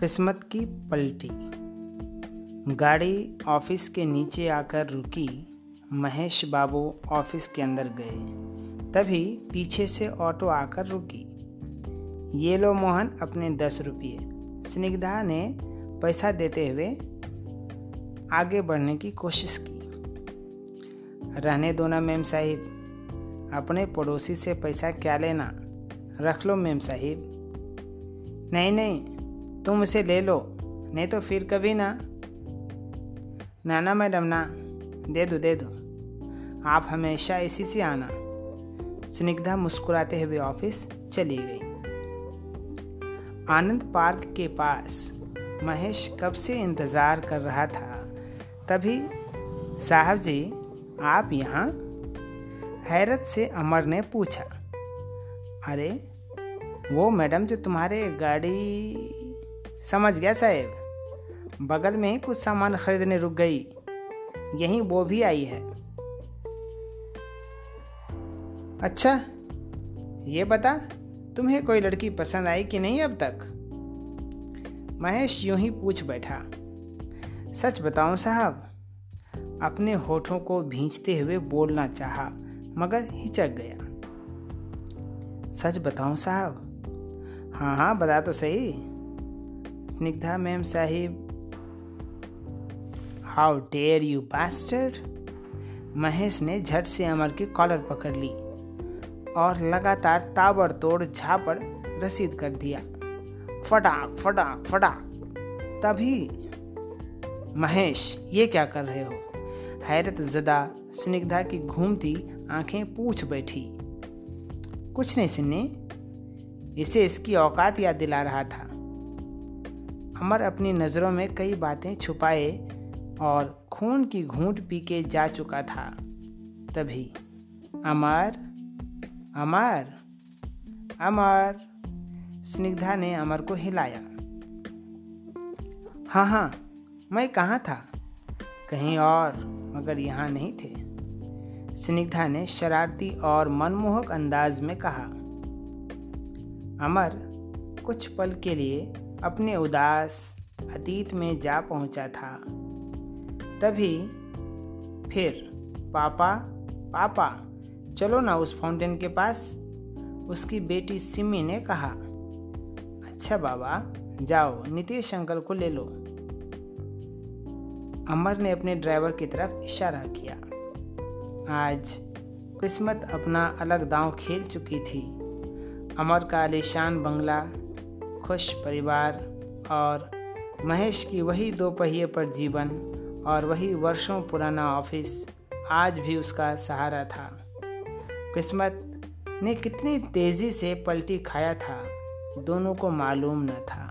किस्मत की पलटी। गाड़ी ऑफ़िस के नीचे आकर रुकी। महेश बाबू ऑफ़िस के अंदर गए। तभी पीछे से ऑटो आकर रुकी। ये लो मोहन अपने दस रुपये। स्निग्धा ने पैसा देते हुए आगे बढ़ने की कोशिश की। रहने दो ना मेम साहिब। अपने पड़ोसी से पैसा क्या लेना? रख लो मेम साहिब। नहीं नहीं तुम उसे ले लो। नहीं तो फिर कभी ना। ना ना मैडम ना, दे दो दे दो। आप हमेशा इसी से आना। स्निग्धा मुस्कुराते हुए ऑफ़िस चली गई। आनंद पार्क के पास महेश कब से इंतज़ार कर रहा था? तभी साहब जी, आप यहाँ? हैरत से अमर ने पूछा। अरे, वो मैडम जो तुम्हारे गाड़ी समझ गया साहेब? बगल में ही कुछ सामान खरीदने रुक गई। यहीं वो भी आई है। अच्छा ये बता, तुम्हें कोई लड़की पसंद आई कि नहीं अब तक? महेश यूँ ही पूछ बैठा। सच बताऊँ साहब, अपने होठों को भींचते हुए बोलना चाहा, मगर हिचक गया। सच बताऊँ साहब? हाँ हाँ बता तो सही। Snigdha ma'am Sahib how dare you bastard Mahesh ने झट से अमर की कॉलर पकड़ ली और लगातार ताबड़तोड़ झापड़ रसीद कर दिया। फटाक फटाक फटाक तभी महेश, ये क्या कर रहे हो? हैरत जदा स्निग्धा की घूमती आँखें पूछ बैठी। कुछ नहीं, सुनने। इसे इसकी औकात याद दिला रहा था। अमर अपनी नज़रों में कई बातें छुपाए और खून की घूंट पी के जा चुका था। तभी, अमर अमर अमर, स्निग्धा ने अमर को हिलाया। हाँ हाँ मैं कहाँ था? कहीं और, मगर यहाँ नहीं थे। स्निग्धा ने शरारती और मनमोहक अंदाज में कहा, अमर, कुछ पल के लिए अपने उदास अतीत में जा पहुँचा था। तभी फिर, पापा पापा, चलो ना उस फाउंटेन के पास, उसकी बेटी सिमी ने कहा। अच्छा बाबा, जाओ, नीतीश अंकल को ले लो। अमर ने अपने ड्राइवर की तरफ़ इशारा किया। आज किस्मत अपना अलग दांव खेल चुकी थी। अमर का आलिशान बंगला खुश परिवार और महेश की वही दो पहिए पर जीवन और वही वर्षों पुराना ऑफ़िस आज भी उसका सहारा था। किस्मत ने कितनी तेज़ी से पलटी खाया था, दोनों को मालूम न था।